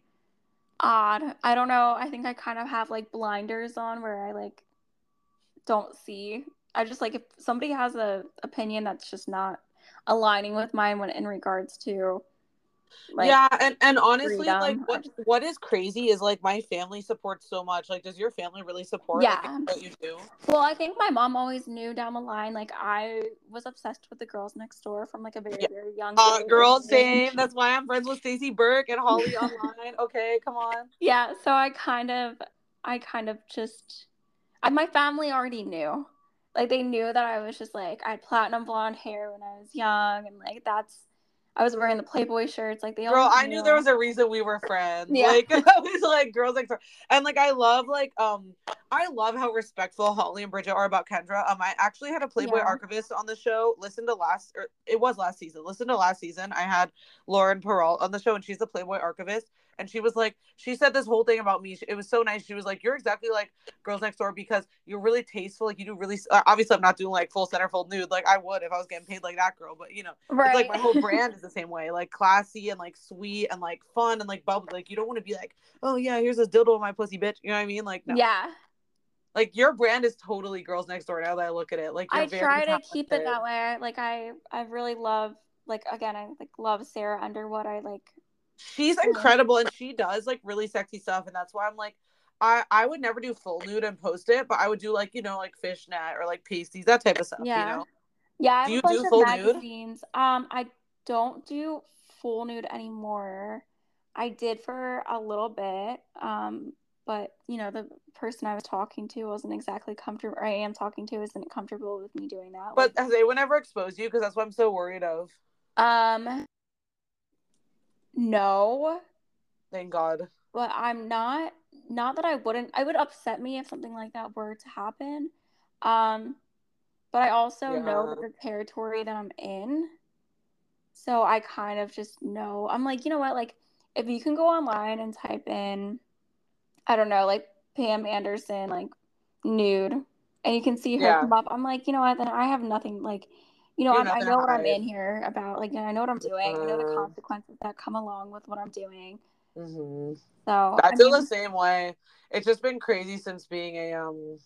odd. I don't know. I think I kind of have like blinders on where I like don't see. I just like if somebody has a opinion that's just not aligning with mine when in regards to like yeah, and and honestly, like what what is crazy is like my family supports so much. Like, does your family really support like, Yeah. what you do? Well, I think my mom always knew down the line. Like I was obsessed with the girls next door from like a very Yeah. very young. Uh, girl, same. That's why I'm friends with Stacey Burke and Holly online. Okay, come on. Yeah, so I kind of, I kind of just, I, my family already knew. Like they knew that I was just like I had platinum blonde hair when I was young, and like that's, I was wearing the Playboy shirts. Like they Girl, always I knew there was a reason we were friends. Yeah. Like I was like girls like and like I love like um I love how respectful Holly and Bridget are about Kendra. Um I actually had a Playboy Yeah. archivist on the show. Listen to last or it was last season. Listen to last season. I had Lauren Peralt on the show and she's the Playboy archivist. And she was like, she said this whole thing about me. It was so nice. She was like, "You're exactly like Girls Next Door because you're really tasteful. Like you do really. Uh, obviously, I'm not doing like full centerfold nude. Like I would if I was getting paid like that girl. But you know, right. like my whole brand is the same way, like classy and like sweet and like fun and like bubbly. Like you don't want to be like, oh yeah, here's a dildo in my pussy, bitch. You know what I mean? Like no, Yeah, like your brand is totally girls next door. Now that I look at it, like you're I very try to keep it that way. Like I, I really love, like again, I like love Sarah Underwood. I like, She's incredible and she does like really sexy stuff, and that's why I'm like. I, I would never do full nude and post it, but I would do like you know like fishnet or like pasties that type of stuff. Yeah. You know, yeah. I Do you do full nude? magazines. Um, I don't do full nude anymore. I did for a little bit. Um, but you know, the person I was talking to wasn't exactly comfortable. Or I am talking to isn't comfortable with me doing that. but has anyone ever exposed you? Because that's what I'm so worried of. Um, no, Thank God. but I'm not. Not that I wouldn't. I would upset me if something like that were to happen. Um, but I also know the territory that I'm in. So I kind of just know. I'm like, you know what? Like, if you can go online and type in, I don't know, like Pam Anderson, like nude, and you can see her Yeah. come up, I'm like, you know what? Then I have nothing, like, you know, I'm, I know what I'm in here about. Like, I know what I'm doing. I know the Mhm. consequences that come along with what I'm doing. hmm So, I I feel mean, the same way. It's just been crazy since being a um,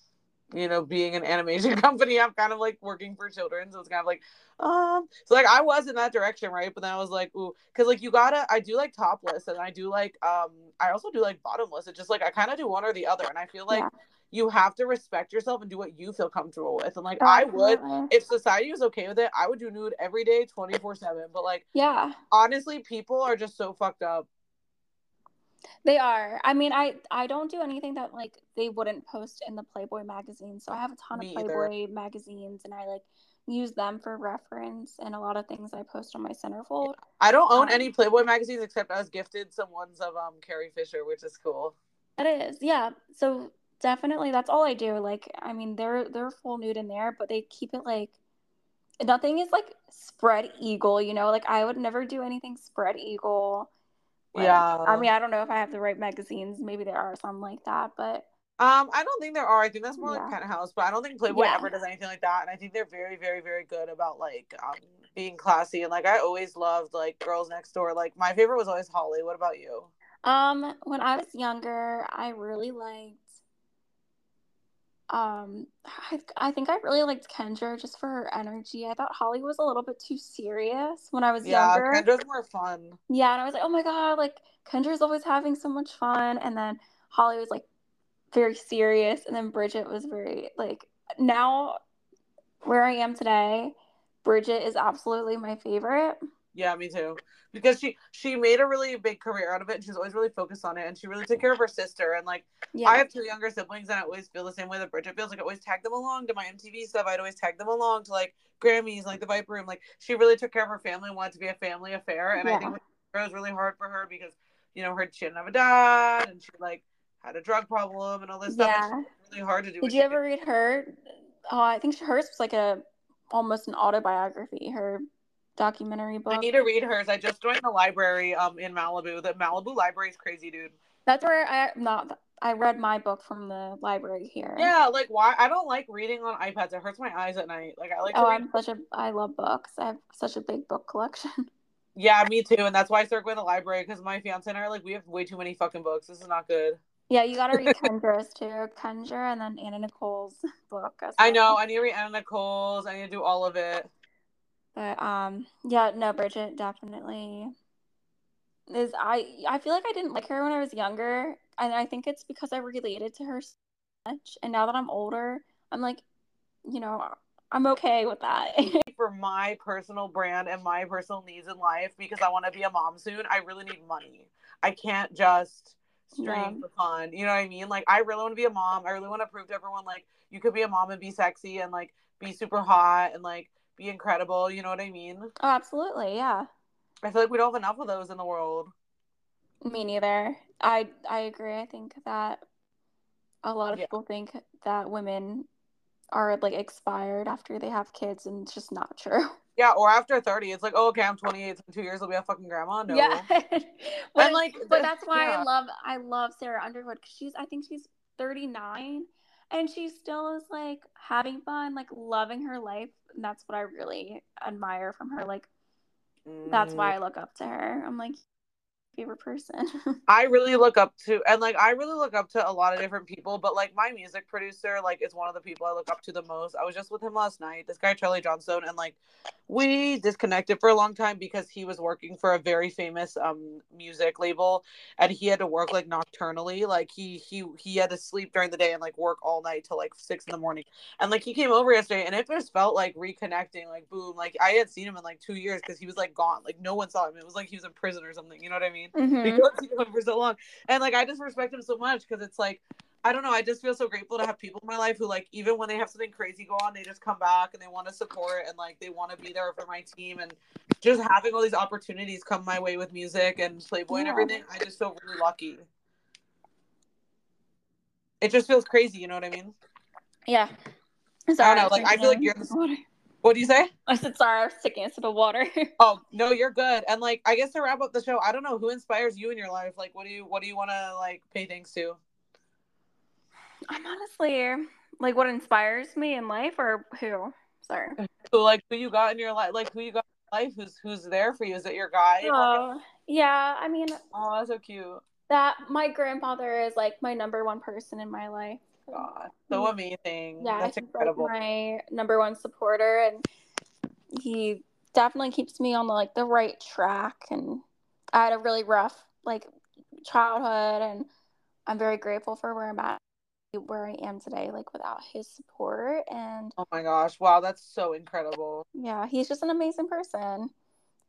you know, being an animation company. I'm kind of like working for children, so it's kind of like, um, so like I was in that direction, right? But then I was like, ooh, because like you gotta, I do like topless, and I do like um, I also do like bottomless. It's just like I kind of do one or the other, and I feel like Yeah. You have to respect yourself and do what you feel comfortable with. And like Oh, I would, if society was okay with it, I would do nude every day, twenty four seven. But like Yeah. honestly, people are just so fucked up. They are. I mean, I I don't do anything that like they wouldn't post in the Playboy magazine. So I have a ton Me of either. Playboy magazines, and I like use them for reference and a lot of things I post on my centerfold. I don't own Um, any Playboy magazines except I was gifted some ones of um Carrie Fisher, which is cool. It is, yeah. So definitely, that's all I do. Like, I mean, they're they're full nude in there, but they keep it like nothing is like spread eagle. You know, like I would never do anything spread eagle. Like, Yeah. I mean, I don't know if I have the right magazines. Maybe there are some like that, but Um, I don't think there are. I think that's more Yeah. like penthouse, but I don't think Playboy Yeah. ever does anything like that. And I think they're very, very, very good about like um being classy. And like I always loved like girls next door. Like my favorite was always Holly. What about you? Um, when I was younger, I really liked um I, I think I really liked Kendra just for her energy. I thought Holly was a little bit too serious when I was Yeah, younger. Yeah, Kendra's more fun. Yeah, and I was like, oh my God, like Kendra's always having so much fun. And then Holly was like very serious. And then Bridget was very like now where I am today, Bridget is absolutely my favorite. Yeah, me too. Because she she made a really big career out of it. She's always really focused on it, and she really took care of her sister. And like Yeah. I have two younger siblings, and I always feel the same way that Bridget feels. Like I always tag them along to my MTV stuff. I'd always tag them along to like Grammys, like the Viper Room. Like she really took care of her family and wanted to be a family affair. And I think it was really hard for her because you know her she didn't have a dad, and she like had a drug problem and all this stuff. Yeah. she- It's really hard to do. Did you ever read her? Oh, I think hers was like a almost an autobiography, her documentary book. I need to read hers. I just joined the library um in Malibu. The Malibu library is crazy, dude. That's where I not I read my book from the library here. Yeah, like why? I don't like reading on iPads. It hurts my eyes at night. Like I like. Oh, to read- I'm such a I love books. I have such a big book collection. Yeah, me too. And that's why I started going to the library because my fiance and I are like, we have way too many fucking books. This is not good. Yeah, you gotta read Kendra's too. Kendra and then Anna Nicole's book. as I know. I need to read Anna Nicole's. I need to do all of it. But um, yeah, no, Bridget definitely is. I I feel like I didn't like her when I was younger, and I think it's because I related to her so much. And now that I'm older, I'm like, you know, I'm okay with that. For my personal brand and my personal needs in life, because I want to be a mom soon, I really need money. I can't just stream Yeah. for fun. You know what I mean? Like, I really want to be a mom. I really want to prove to everyone, like, you could be a mom and be sexy and, like, be super hot and, like, be incredible. You know what I mean? oh, absolutely, yeah. I feel like we don't have enough of those in the world. Me neither. I I agree. I think that a lot of Yeah. people think that women are like expired after they have kids, and it's just not true. Yeah, or after 30, it's like, oh, okay, I'm 28, so in two years I'll be a fucking grandma. No. Yeah. but, And, like, but that's why yeah. I love I love Sarah Underwood because she's I think she's 39 and she still is like having fun, like loving her life. And that's what I really admire from her. Like that's Mm. why I look up to her. I'm like favorite person. I really look up to, and like, I really look up to a lot of different people, but like, my music producer, like, is one of the people I look up to the most. I was just with him last night, this guy, Charlie Johnstone, and like, we disconnected for a long time because he was working for a very famous um music label and he had to work like nocturnally like he he he had to sleep during the day and like work all night till like six in the morning and like he came over yesterday and it just felt like reconnecting like boom like i had seen him in like two years because he was like gone like no one saw him it was like he was in prison or something you know what i mean Mhm. because he him for so long. And like I just respect him so much because it's like I don't know, I just feel so grateful to have people in my life who like even when they have something crazy go on, they just come back and they want to support and like they want to be there for my team and just having all these opportunities come my way with music and Playboy and everything, I just feel really lucky. It just feels crazy, you know what I mean? Yeah. I don't know, like, I feel like you're of water. What do you say? I said sorry, I was taking a sip of water. Oh, no, you're good. And like I guess to wrap up the show, I don't know who inspires you in your life. Like what do you what do you want to like pay thanks to? I'm honestly like what inspires me in life or who? Sorry. Uh, so like who you got in your life like who you got in your life who's who's there for you? Is it your guy? Oh, yeah, I mean Oh, that's so cute. that my grandfather is like my number one person in my life. God, so mm-hmm. amazing. Yeah, that's he's incredible. like my number one supporter, and he definitely keeps me on the like the right track. And I had a really rough like childhood, and I'm very grateful for where I'm at, where I am today, like without his support. And Oh my gosh, wow, that's so incredible. yeah, he's just an amazing person.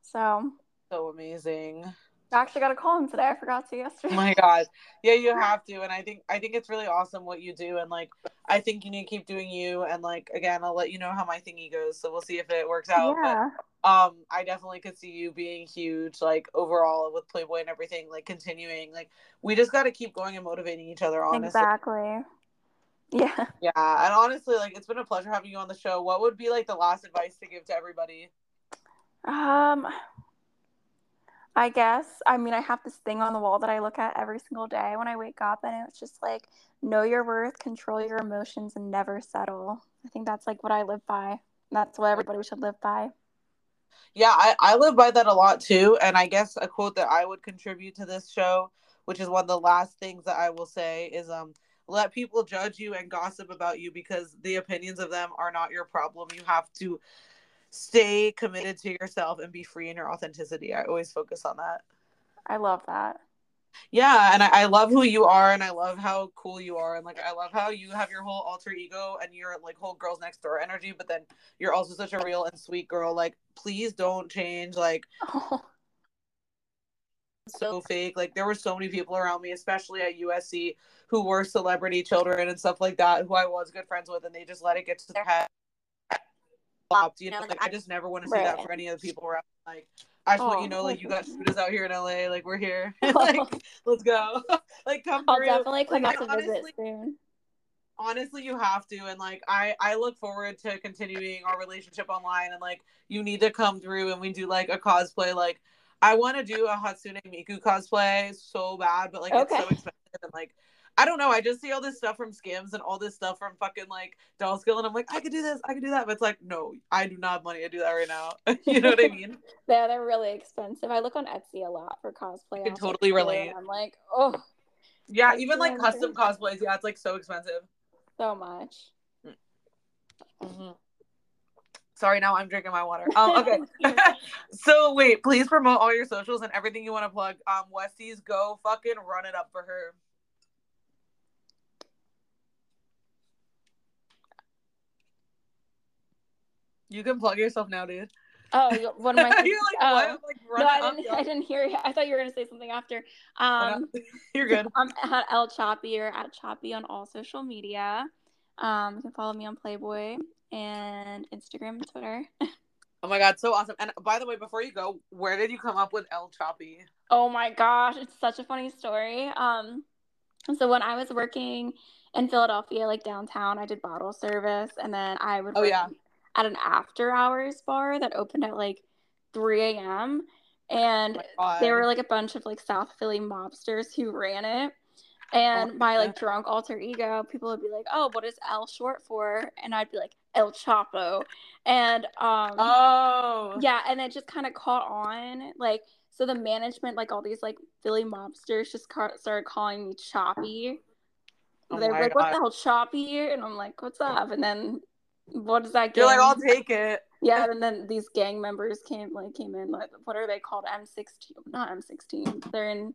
So So amazing. I actually got to call him today. I forgot to yesterday. Oh my god. Yeah, you have to. And I think I think it's really awesome what you do and like I think you need to keep doing you and like again I'll let you know how my thingy goes. So we'll see if it works out. But yeah, um i definitely could see you being huge like overall with playboy and everything like continuing like we just got to keep going and motivating each other honestly exactly. Yeah. yeah and honestly like it's been a pleasure having you on the show what would be like the last advice to give to everybody Um, I guess. I mean, I have this thing on the wall that I look at every single day when I wake up, and it's just like, know your worth, control your emotions, and never settle. I think that's like what I live by. That's what everybody should live by. Yeah, I, I live by that a lot too. And I guess a quote that I would contribute to this show, which is one of the last things that I will say, is um let people judge you and gossip about you because the opinions of them are not your problem. You have to stay committed to yourself and be free in your authenticity. I always focus on that. I love that. Yeah, and I, I love who you are and I love how cool you are and like I love how you have your whole alter ego and your like whole girls next door energy, but then you're also such a real and sweet girl. Like please don't change like oh. so fake. Like there were so many people around me, especially at USC, who were celebrity children and stuff like that, who I was good friends with, and they just let it get to their head stopped. You know, like I just never want to see right. that for any of the people around. Like I just oh, want you oh, know, like you got shooters out here in LA. Like we're here. like let's go. like come I'll through. definitely come like, out to honestly, visit soon. Honestly, you have to, and like I, I look forward to continuing our relationship online, and like you need to come through, and we do like a cosplay. Like I want to do a Hatsune Miku cosplay so bad, but like okay. it's so expensive, and like I don't know. I just see all this stuff from Skims and all this stuff from fucking like Dolls Kill, and I'm like, I could do this, I could do that. But it's like, no, I do not have money to do that right now. you know what I mean? yeah, they're really expensive. I look on Etsy a lot for cosplay. I can totally relate. I'm like, oh. Yeah, even like custom cosplays. Yeah, it's like so expensive. So much. Mm-hmm. Sorry, now I'm drinking my water. Um, okay. so wait, please promote all your socials and everything you want to plug. Um, Westies, go fucking run it up for her. You can plug yourself now, dude. Oh, what am I? You're like, what? Like, no, I didn't. I didn't hear you. I thought you were gonna say something after. Um, you're good. I'm at Elle Choppy or at Choppy on all social media. Um, you can follow me on Playboy and Instagram and Twitter. Oh my god, so awesome! And by the way, before you go, where did you come up with Elle Choppy? Oh my gosh, it's such a funny story. Um, so when I was working in Philadelphia, like downtown, I did bottle service, and then I would. Oh yeah at an after hours bar that opened at like 3 a.m. And oh they were like a bunch of like South Philly mobsters who ran it. And oh, my like drunk alter ego, people would be like, "Oh, what is L short for?" And I'd be like, "El Chapo," and um, oh, yeah, and it just kind of caught on. Like, so the management, like all these like Philly mobsters, just ca- started calling me Choppy. Oh they were like, God. "What the hell, Choppy?" And I'm like, "What's up?" And then what does that? You're like, I'll take it. Yeah, and then these gang members came like came in like what are they called? M16, not M16. They're in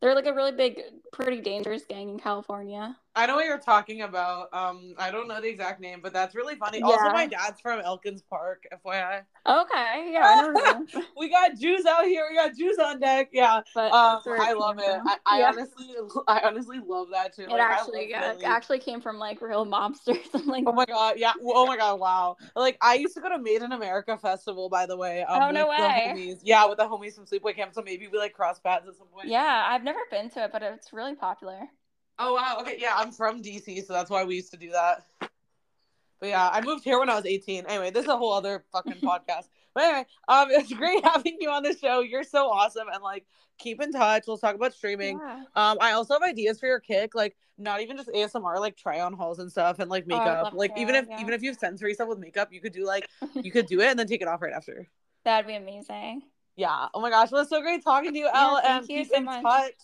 they're like a really big, pretty dangerous gang in California. I know what you're talking about. Um, I don't know the exact name, but that's really funny. Yeah. Also, my dad's from Elkins Park, FYI. Okay, yeah, we got Jews out here. We got Jews on deck. Yeah, but um, I love it. I, I yeah. honestly, I honestly love that too. It like, actually, yeah, it actually came from like real mobsters. I'm like, oh my god, yeah. Oh my god, wow. Like I used to go to Made in America festival, by the way. Um, oh no way. Yeah, with the homies from Sleepaway Camp. So maybe we like cross paths at some point. Yeah, I've never been to it, but it's really popular. Oh wow. Okay. Yeah, I'm from DC, so that's why we used to do that. But yeah, I moved here when I was 18. Anyway, this is a whole other fucking podcast. But anyway, um, it's great having you on the show. You're so awesome, and like, keep in touch. We'll talk about streaming. Yeah. Um, I also have ideas for your kick, like not even just ASMR, like try on hauls and stuff, and like oh, makeup. Oh, like even if yeah. even if you have sensory stuff with makeup, you could do like you could do it and then take it off right after. That'd be amazing. Yeah. Oh my gosh, well, it's so great talking to you, Elle, yeah, and keep so in much. touch.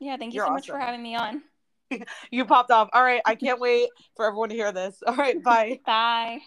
Yeah, thank you You're so awesome. much for having me on. you popped off. All right. I can't wait for everyone to hear this. All right. Bye. bye.